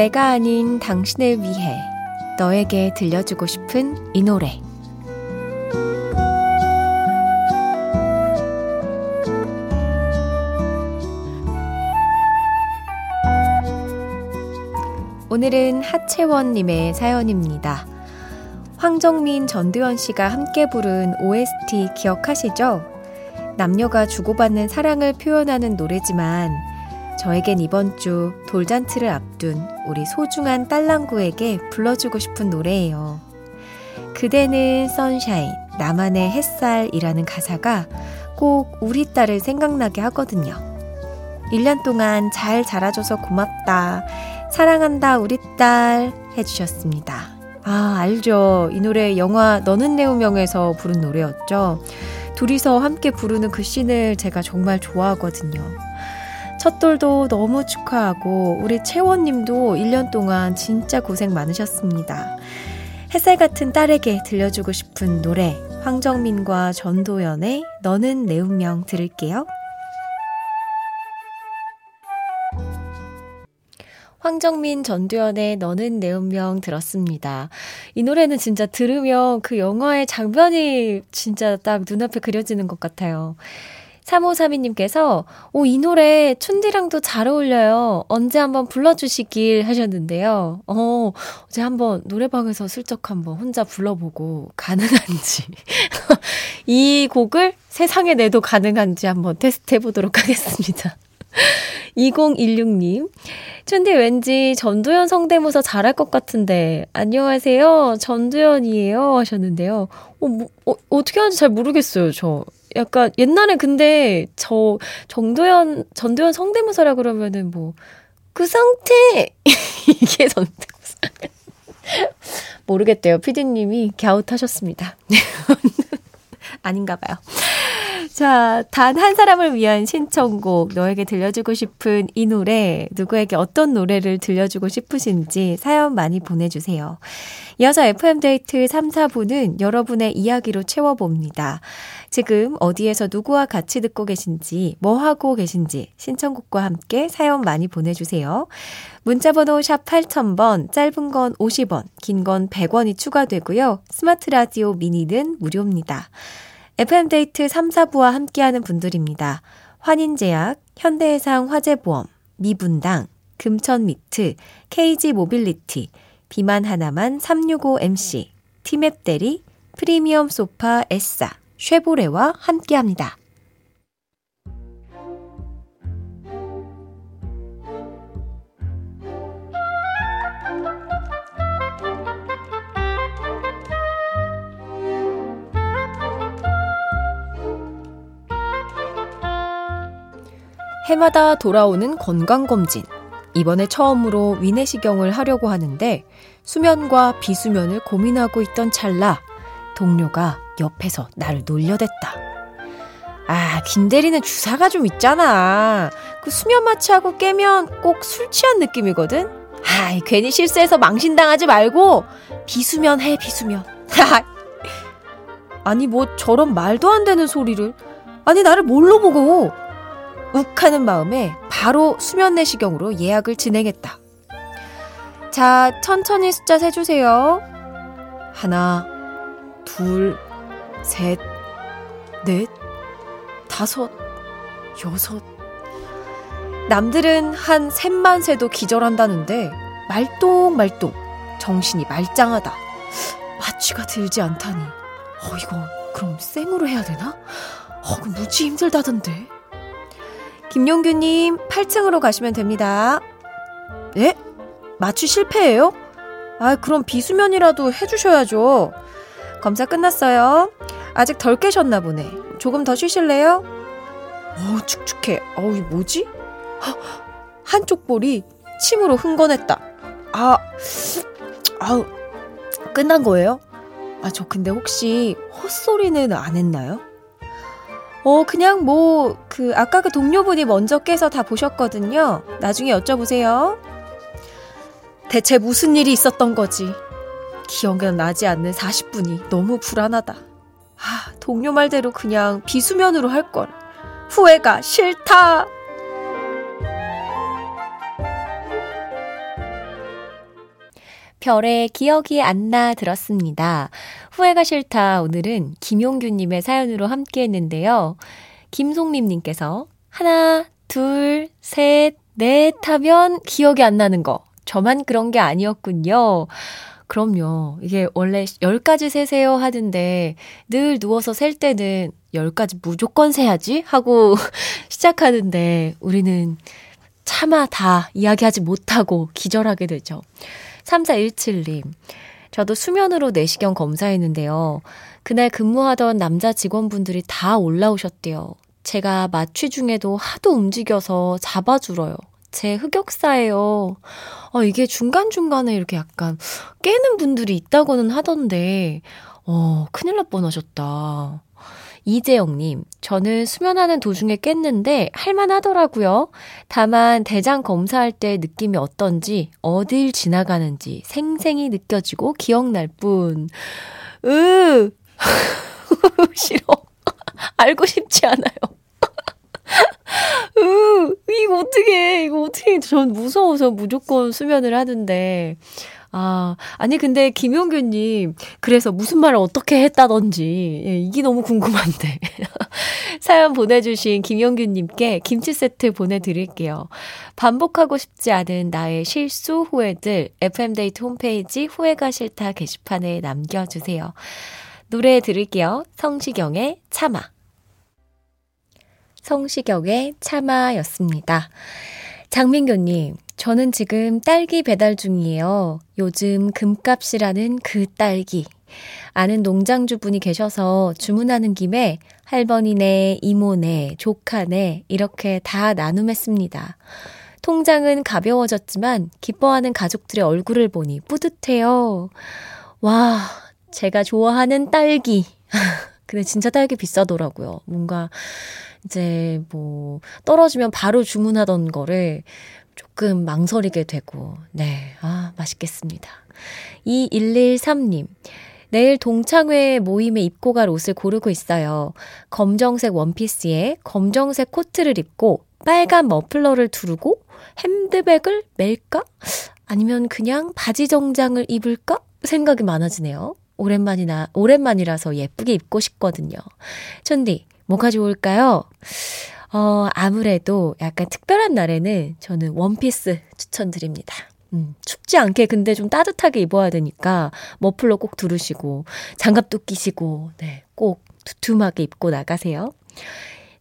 내가 아닌 당신을 위해 너에게 들려주고 싶은 이 노래. 오늘은 하채원님의 사연입니다. 황정민, 전두현 씨가 함께 부른 OST 기억하시죠? 남녀가 주고받는 사랑을 표현하는 노래지만 저에겐 이번 주 돌잔치를 앞둔 우리 소중한 딸랑구에게 불러주고 싶은 노래예요. 그대는 선샤인, 나만의 햇살이라는 가사가 꼭 우리 딸을 생각나게 하거든요. 1년 동안 잘 자라줘서 고맙다. 사랑한다, 우리 딸. 해주셨습니다. 아, 알죠. 이 노래 영화 너는 내 운명에서 부른 노래였죠. 둘이서 함께 부르는 그 씬을 제가 정말 좋아하거든요. 첫 돌도 너무 축하하고 우리 채원님도 1년 동안 진짜 고생 많으셨습니다. 햇살 같은 딸에게 들려주고 싶은 노래 황정민과 전도연의 너는 내 운명 들을게요. 황정민, 전두연의 너는 내 운명 들었습니다. 이 노래는 진짜 들으면 그 영화의 장면이 진짜 딱 눈앞에 그려지는 것 같아요. 3532님께서, 오, 이 노래 춘디랑도 잘 어울려요. 언제 한번 불러주시길 하셨는데요. 어, 어제 한번 노래방에서 슬쩍 한번 혼자 불러보고 가능한지. 이 곡을 세상에 내도 가능한지 한번 테스트 해보도록 하겠습니다. 2016님, 춘디 왠지 전두현 성대모사 잘할 것 같은데, 안녕하세요. 전두현이에요. 하셨는데요. 어, 뭐, 어, 어떻게 하는지 잘 모르겠어요, 저. 약간, 옛날에 근데, 저, 정도현, 전두현 성대모사라 그러면은 뭐, 그 상태! 이게 성대모사. 모르겠대요. 피디님이 갸웃하셨습니다. 아닌가 봐요. 자, 단 한 사람을 위한 신청곡, 너에게 들려주고 싶은 이 노래, 누구에게 어떤 노래를 들려주고 싶으신지 사연 많이 보내주세요. 이어서 FM데이트 3, 4부는 여러분의 이야기로 채워봅니다. 지금 어디에서 누구와 같이 듣고 계신지, 뭐 하고 계신지 신청곡과 함께 사연 많이 보내주세요. 문자번호 샵 8000번, 짧은 건 50원, 긴 건 100원이 추가되고요. 스마트 라디오 미니는 무료입니다. FM데이트 3, 4부와 함께하는 분들입니다. 환인제약, 현대해상 화재보험, 미분당, 금천미트, KG 모빌리티, 비만 하나만 365MC, 티맵 대리, 프리미엄 소파 에싸, 쉐보레와 함께합니다. 해마다 돌아오는 건강검진. 이번에 처음으로 위내시경을 하려고 하는데 수면과 비수면을 고민하고 있던 찰나 동료가 옆에서 나를 놀려댔다. 아, 김 대리는 주사가 좀 있잖아. 그 수면 마취하고 깨면 꼭 술 취한 느낌이거든? 아이, 괜히 실수해서 망신당하지 말고 비수면 해, 비수면. 아니, 뭐 저런 말도 안 되는 소리를. 아니, 나를 뭘로 보고. 욱하는 마음에 바로 수면 내시경으로 예약을 진행했다. 자, 천천히 숫자 세주세요. 하나, 둘, 셋, 넷, 다섯, 여섯. 남들은 한 셋만 세도 기절한다는데 말똥말똥 정신이 말짱하다. 마취가 들지 않다니. 어, 이거 그럼 생으로 해야 되나? 어, 그 무지 힘들다던데. 김용규님 8층으로 가시면 됩니다. 예? 마취 실패예요? 아, 그럼 비수면이라도 해주셔야죠. 검사 끝났어요. 아직 덜 깨셨나 보네. 조금 더 쉬실래요? 어우, 축축해. 어우, 뭐지? 한쪽 볼이 침으로 흥건했다. 아, 아우, 끝난 거예요? 아, 저 근데 혹시 헛소리는 안 했나요? 어, 그냥 뭐, 그, 아까 그 동료분이 먼저 깨서 다 보셨거든요. 나중에 여쭤보세요. 대체 무슨 일이 있었던 거지? 기억은 나지 않는 40분이 너무 불안하다. 아, 동료 말대로 그냥 비수면으로 할걸. 후회가 싫다! 별의 기억이 안 나 들었습니다. 후회가 싫다. 오늘은 김용규님의 사연으로 함께 했는데요. 김송림님께서 하나, 둘, 셋, 넷 하면 기억이 안 나는 거. 저만 그런 게 아니었군요. 그럼요. 이게 원래 10가지 세세요 하던데 늘 누워서 셀 때는 10가지 무조건 세야지 하고 시작하는데 우리는 차마 다 이야기하지 못하고 기절하게 되죠. 3417님. 저도 수면으로 내시경 검사했는데요. 그날 근무하던 남자 직원분들이 다 올라오셨대요. 제가 마취 중에도 하도 움직여서 잡아줄어요. 제 흑역사예요. 어, 이게 중간중간에 이렇게 약간 깨는 분들이 있다고는 하던데, 어, 큰일 날 뻔하셨다. 이재영님, 저는 수면하는 도중에 깼는데 할만하더라고요. 다만 대장 검사할 때 느낌이 어떤지, 어딜 지나가는지 생생히 느껴지고 기억날 뿐. 으! 싫어. 알고 싶지 않아요. 으, 이거 어떻게, 이거 어떻게, 전 무서워서 무조건 수면을 하는데. 아, 아니, 근데 김용규님, 그래서 무슨 말을 어떻게 했다던지, 예, 이게 너무 궁금한데. 사연 보내주신 김용규님께 김치 세트 보내드릴게요. 반복하고 싶지 않은 나의 실수 후회들, FM데이트 홈페이지 후회가 싫다 게시판에 남겨주세요. 노래 들을게요. 성시경의 참아. 성시경의 참아였습니다. 장민교님, 저는 지금 딸기 배달 중이에요. 요즘 금값이라는 그 딸기. 아는 농장주분이 계셔서 주문하는 김에 할머니네, 이모네, 조카네, 이렇게 다 나눔했습니다. 통장은 가벼워졌지만 기뻐하는 가족들의 얼굴을 보니 뿌듯해요. 와, 제가 좋아하는 딸기. 근데 진짜 딸기 비싸더라고요. 뭔가 이제 뭐 떨어지면 바로 주문하던 거를 조금 망설이게 되고, 네, 아, 맛있겠습니다. 2113님. 내일 동창회 모임에 입고 갈 옷을 고르고 있어요. 검정색 원피스에 검정색 코트를 입고 빨간 머플러를 두르고 핸드백을 멜까? 아니면 그냥 바지 정장을 입을까? 생각이 많아지네요. 오랜만이나, 오랜만이라서 예쁘게 입고 싶거든요. 천디, 뭐가 좋을까요? 어, 아무래도 약간 특별한 날에는 저는 원피스 추천드립니다. 음, 춥지 않게 근데 좀 따뜻하게 입어야 되니까 머플러 꼭 두르시고 장갑도 끼시고 네, 꼭 두툼하게 입고 나가세요.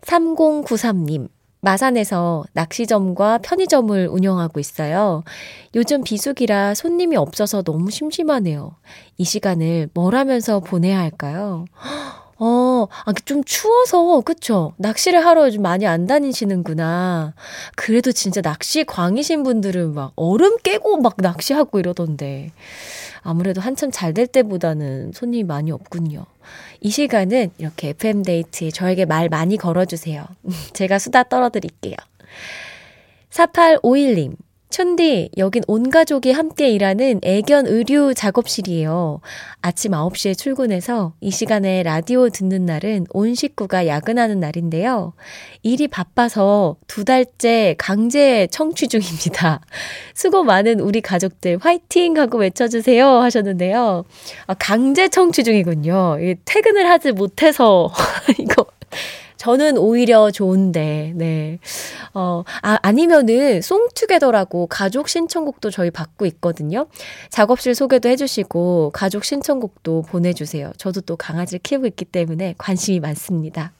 3093님. 마산에서 낚시점과 편의점을 운영하고 있어요. 요즘 비수기라 손님이 없어서 너무 심심하네요. 이 시간을 뭘 하면서 보내야 할까요? 어, 아, 좀 추워서, 그쵸? 낚시를 하러 좀 많이 안 다니시는구나. 그래도 진짜 낚시 광이신 분들은 막 얼음 깨고 막 낚시하고 이러던데. 아무래도 한참 잘 될 때보다는 손님이 많이 없군요. 이 시간은 이렇게 FM데이트에 저에게 말 많이 걸어주세요. 제가 수다 떨어드릴게요. 4851님, 춘디, 여긴 온 가족이 함께 일하는 애견 의류 작업실이에요. 아침 9시에 출근해서 이 시간에 라디오 듣는 날은 온 식구가 야근하는 날인데요. 일이 바빠서 두 달째 강제 청취 중입니다. 수고 많은 우리 가족들 화이팅! 하고 외쳐주세요. 하셨는데요. 아, 강제 청취 중이군요. 퇴근을 하지 못해서 이거 저는 오히려 좋은데, 네. 어, 아, 아니면은, 송투게더라고 가족 신청곡도 저희 받고 있거든요. 작업실 소개도 해주시고, 가족 신청곡도 보내주세요. 저도 또 강아지를 키우고 있기 때문에 관심이 많습니다.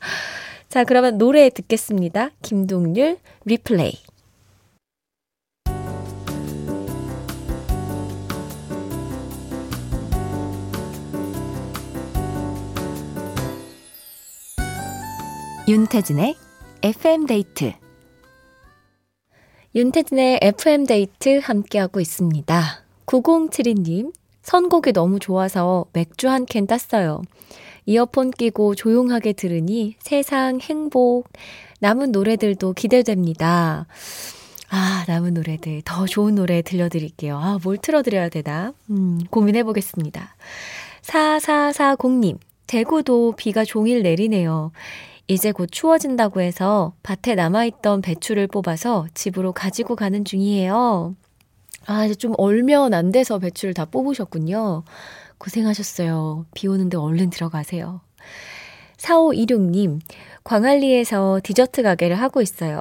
자, 그러면 노래 듣겠습니다. 김동률, 리플레이. 윤태진의 FM데이트 윤태진의 FM데이트 함께하고 있습니다. 9072님, 선곡이 너무 좋아서 맥주 한 캔 땄어요. 이어폰 끼고 조용하게 들으니 세상 행복. 남은 노래들도 기대됩니다. 아, 남은 노래들. 더 좋은 노래 들려드릴게요. 아, 뭘 틀어드려야 되나? 음, 고민해보겠습니다. 4440님, 대구도 비가 종일 내리네요. 이제 곧 추워진다고 해서 밭에 남아있던 배추를 뽑아서 집으로 가지고 가는 중이에요. 아, 이제 좀 얼면 안 돼서 배추를 다 뽑으셨군요. 고생하셨어요. 비 오는데 얼른 들어가세요. 4526님, 광안리에서 디저트 가게를 하고 있어요.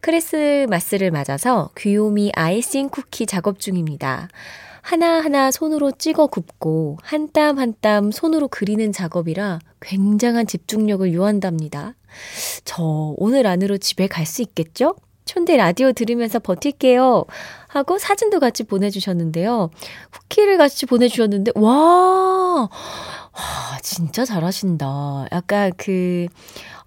크리스마스를 맞아서 귀요미 아이싱 쿠키 작업 중입니다. 하나하나 손으로 찍어 굽고 한땀 한땀 손으로 그리는 작업이라 굉장한 집중력을 요한답니다. 저 오늘 안으로 집에 갈 수 있겠죠? 촌대 라디오 들으면서 버틸게요. 하고 사진도 같이 보내주셨는데요. 쿠키를 같이 보내주셨는데, 와, 와 진짜 잘하신다. 약간 그,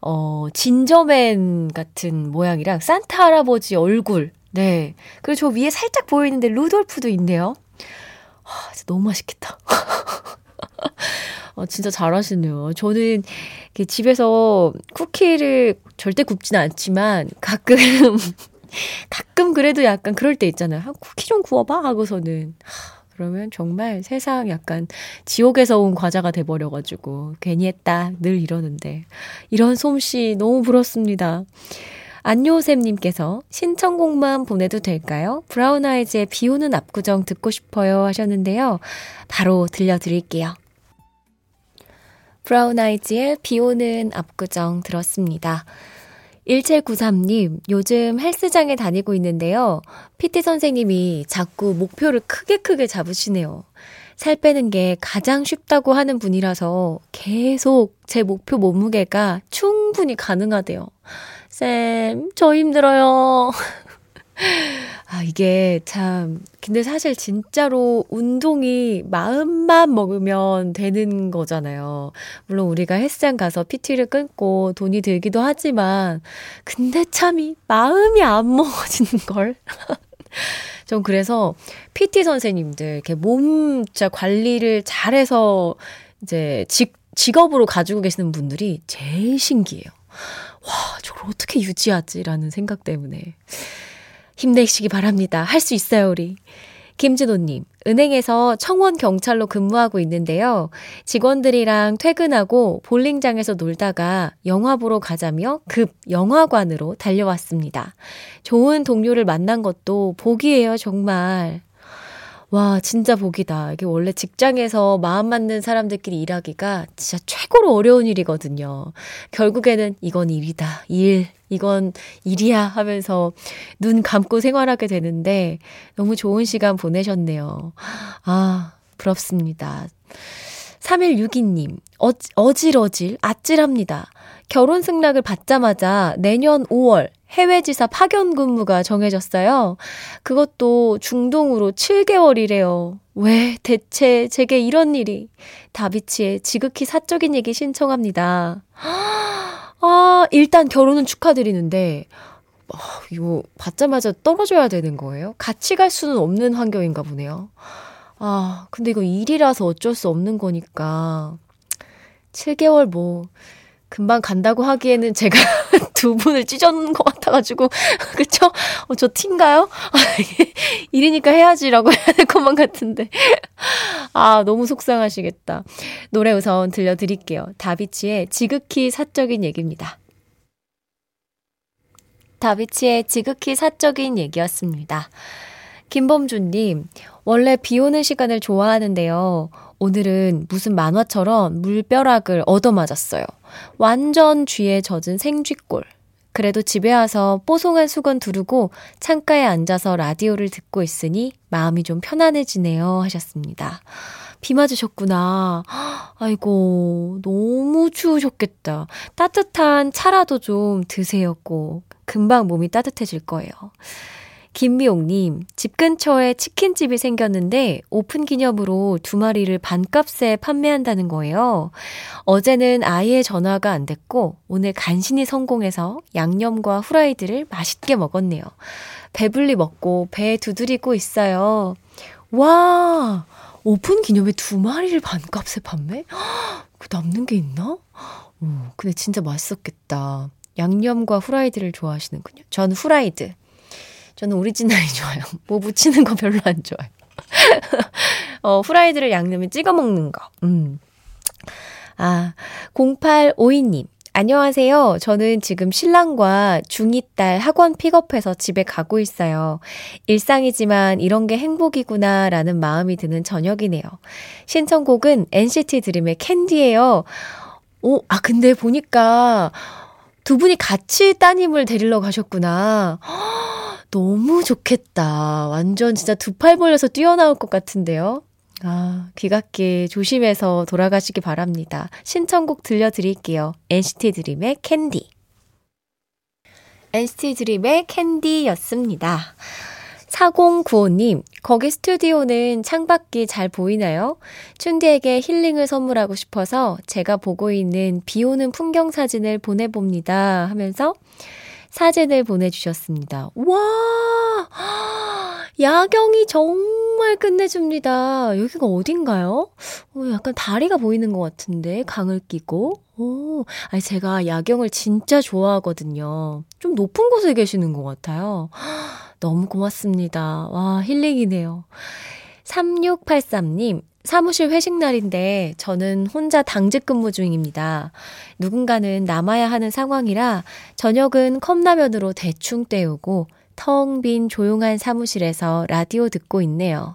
어, 진저맨 같은 모양이랑 산타 할아버지 얼굴. 네. 그리고 저 위에 살짝 보이는데 루돌프도 있네요. 와, 진짜 너무 맛있겠다. 어, 진짜 잘하시네요. 저는 집에서 쿠키를 절대 굽지는 않지만 가끔, 가끔 그래도 약간 그럴 때 있잖아요. 한 쿠키 좀 구워봐 하고서는. 하, 그러면 정말 세상 약간 지옥에서 온 과자가 돼버려가지고 괜히 했다 늘 이러는데 이런 솜씨 너무 부럽습니다. 안요샘님께서 신청곡만 보내도 될까요? 브라운 아이즈의 비 오는 압구정 듣고 싶어요 하셨는데요. 바로 들려드릴게요. 브라운 아이즈의 비 오는 압구정 들었습니다. 1793님, 요즘 헬스장에 다니고 있는데요. PT 선생님이 자꾸 목표를 크게 크게 잡으시네요. 살 빼는 게 가장 쉽다고 하는 분이라서 계속 제 목표 몸무게가 충분히 가능하대요. 쌤, 저 힘들어요. 아, 이게 참, 근데 사실 진짜로 운동이 마음만 먹으면 되는 거잖아요. 물론 우리가 헬스장 가서 PT를 끊고 돈이 들기도 하지만, 근데 참이 마음이 안 먹어지는 걸. 전 그래서 PT 선생님들, 이렇게 몸 진짜 관리를 잘해서 이제 직, 직업으로 가지고 계시는 분들이 제일 신기해요. 와, 저걸 어떻게 유지하지라는 생각 때문에. 힘내시기 바랍니다. 할 수 있어요, 우리. 김진호님, 은행에서 청원 경찰로 근무하고 있는데요. 직원들이랑 퇴근하고 볼링장에서 놀다가 영화 보러 가자며 급 영화관으로 달려왔습니다. 좋은 동료를 만난 것도 복이에요, 정말. 와, 진짜 복이다. 이게 원래 직장에서 마음 맞는 사람들끼리 일하기가 진짜 최고로 어려운 일이거든요. 결국에는 이건 일이다. 일. 이건 일이야 하면서 눈 감고 생활하게 되는데 너무 좋은 시간 보내셨네요. 아, 부럽습니다. 3162님, 어, 어질어질, 아찔합니다. 결혼 승낙을 받자마자 내년 5월 해외 지사 파견 근무가 정해졌어요. 그것도 중동으로 7개월이래요. 왜 대체 제게 이런 일이? 다비치의 지극히 사적인 얘기 신청합니다. 아, 일단 결혼은 축하드리는데, 아, 이거 받자마자 떨어져야 되는 거예요? 같이 갈 수는 없는 환경인가 보네요. 아, 근데 이거 일이라서 어쩔 수 없는 거니까. 7개월 뭐, 금방 간다고 하기에는 제가 두 분을 찢어놓은 것 같아가지고, 그쵸? 어, 저 티인가요? 일이니까 해야지라고 해야 될 것만 같은데. 아, 너무 속상하시겠다. 노래 우선 들려드릴게요. 다비치의 지극히 사적인 얘기입니다. 다비치의 지극히 사적인 얘기였습니다. 김범준님, 원래 비 오는 시간을 좋아하는데요. 오늘은 무슨 만화처럼 물벼락을 얻어맞았어요. 완전 쥐에 젖은 생쥐꼴. 그래도 집에 와서 뽀송한 수건 두르고 창가에 앉아서 라디오를 듣고 있으니 마음이 좀 편안해지네요. 하셨습니다. 비 맞으셨구나. 아이고, 너무 추우셨겠다. 따뜻한 차라도 좀 드세요, 꼭. 금방 몸이 따뜻해질 거예요. 김미옥님, 집 근처에 치킨집이 생겼는데 오픈 기념으로 두 마리를 반값에 판매한다는 거예요. 어제는 아예 전화가 안 됐고 오늘 간신히 성공해서 양념과 후라이드를 맛있게 먹었네요. 배불리 먹고 배 두드리고 있어요. 와, 오픈 기념에 두 마리를 반값에 판매? 그 남는 게 있나? 오, 근데 진짜 맛있었겠다. 양념과 후라이드를 좋아하시는군요. 전 후라이드. 저는 오리지널이 좋아요. 뭐 묻히는 거 별로 안 좋아요. 어, 후라이드를 양념에 찍어 먹는 거. 음. 아, 0852님. 안녕하세요. 저는 지금 신랑과 중2 딸 학원 픽업해서 집에 가고 있어요. 일상이지만 이런 게 행복이구나 라는 마음이 드는 저녁이네요. 신청곡은 NCT 드림의 캔디예요. 오, 아, 근데 보니까 두 분이 같이 따님을 데리러 가셨구나. 너무 좋겠다. 완전 진짜 두 팔 벌려서 뛰어나올 것 같은데요. 아, 귀갓길 조심해서 돌아가시기 바랍니다. 신청곡 들려드릴게요. NCT 드림의 캔디. NCT 드림의 캔디였습니다. 4095님, 거기 스튜디오는 창밖이 잘 보이나요? 춘디에게 힐링을 선물하고 싶어서 제가 보고 있는 비 오는 풍경 사진을 보내봅니다. 하면서 사진을 보내주셨습니다. 와! 야경이 정말 끝내줍니다. 여기가 어딘가요? 어, 약간 다리가 보이는 것 같은데, 강을 끼고. 오, 아니, 제가 야경을 진짜 좋아하거든요. 좀 높은 곳에 계시는 것 같아요. 너무 고맙습니다. 와, 힐링이네요. 3683님, 사무실 회식 날인데 저는 혼자 당직 근무 중입니다. 누군가는 남아야 하는 상황이라 저녁은 컵라면으로 대충 때우고 텅 빈 조용한 사무실에서 라디오 듣고 있네요.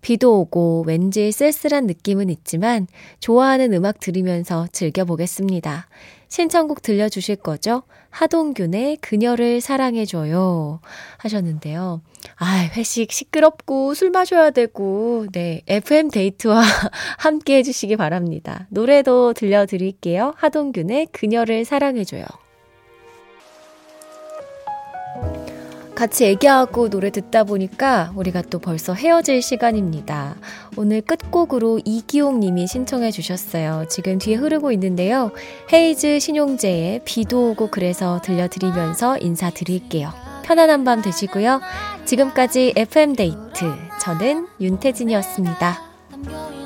비도 오고 왠지 쓸쓸한 느낌은 있지만 좋아하는 음악 들으면서 즐겨보겠습니다. 신청곡 들려주실 거죠? 하동균의 그녀를 사랑해줘요. 하셨는데요. 아, 회식 시끄럽고 술 마셔야 되고, 네, FM 데이트와 함께 해주시기 바랍니다. 노래도 들려드릴게요. 하동균의 그녀를 사랑해줘요. 같이 얘기하고 노래 듣다 보니까 우리가 또 벌써 헤어질 시간입니다. 오늘 끝곡으로 이기용 님이 신청해 주셨어요. 지금 뒤에 흐르고 있는데요. 헤이즈 신용재의 비도 오고 그래서 들려드리면서 인사드릴게요. 편안한 밤 되시고요. 지금까지 FM데이트. 저는 윤태진이었습니다.